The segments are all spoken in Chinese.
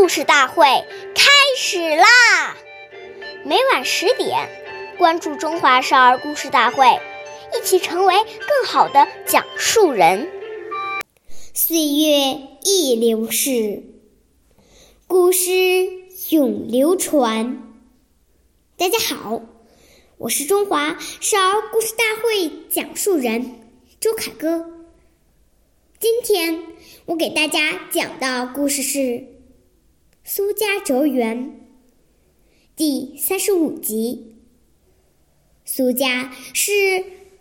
故事大会开始啦！每晚十点，关注《中华少儿故事大会》，一起成为更好的讲述人。岁月易流逝，故事永流传。大家好，我是中华少儿故事大会讲述人周凯歌。今天我给大家讲的故事是《苏家哲园》第三十五集。苏家是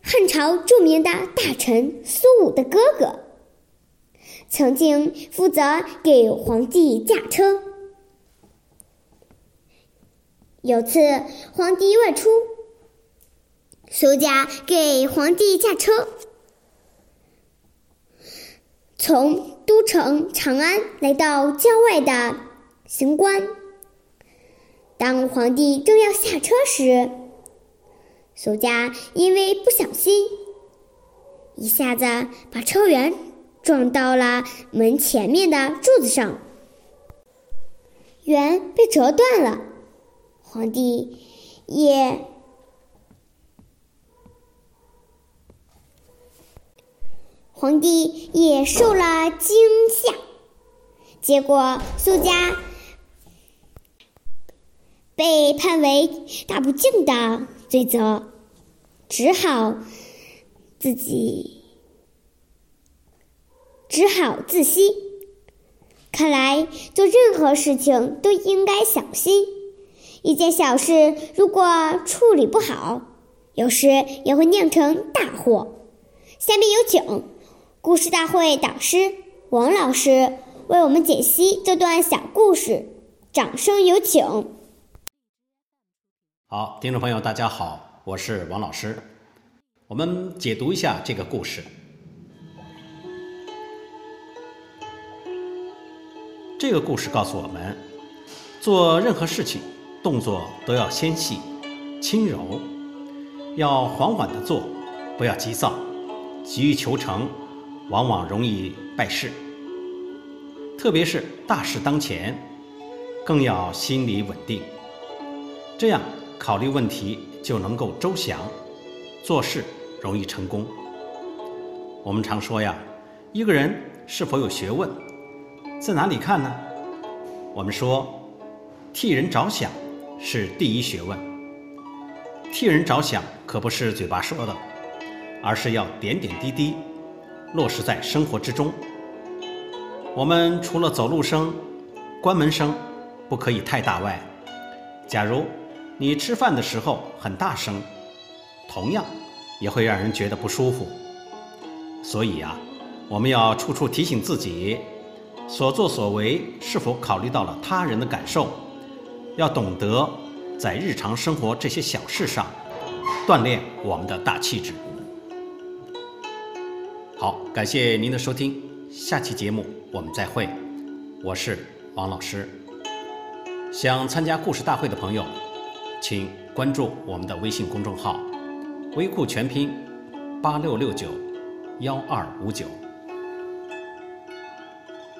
汉朝著名的大臣苏武的哥哥，曾经负责给皇帝驾车。有次皇帝外出，苏家给皇帝驾车。从都城长安来到郊外的行官，当皇帝正要下车时，苏家因为不小心，一下子把车辕撞到了门前面的柱子上，辕被折断了，皇帝也。皇帝也受了惊吓，结果苏家被判为大不敬的罪责，只好自己只好自息。看来做任何事情都应该小心，一件小事如果处理不好，有时也会酿成大祸。下面有请。故事大会导师王老师为我们解析这段小故事，掌声有请。好，听众朋友，大家好，我是王老师。我们解读一下这个故事。这个故事告诉我们，做任何事情，动作都要纤细、轻柔，要缓缓的做，不要急躁，急于求成。往往容易败事，特别是大事当前，更要心理稳定，这样考虑问题就能够周详，做事容易成功。我们常说呀，一个人是否有学问，在哪里看呢？我们说，替人着想是第一学问。替人着想可不是嘴巴说的，而是要点点滴滴。落实在生活之中。我们除了走路声、关门声不可以太大外，假如你吃饭的时候很大声，同样也会让人觉得不舒服。所以啊，我们要处处提醒自己，所作所为是否考虑到了他人的感受，要懂得在日常生活这些小事上锻炼我们的大气质。好，感谢您的收听，下期节目我们再会，我是王老师。想参加故事大会的朋友，请关注我们的微信公众号“微库全拼八六六九幺二五九”。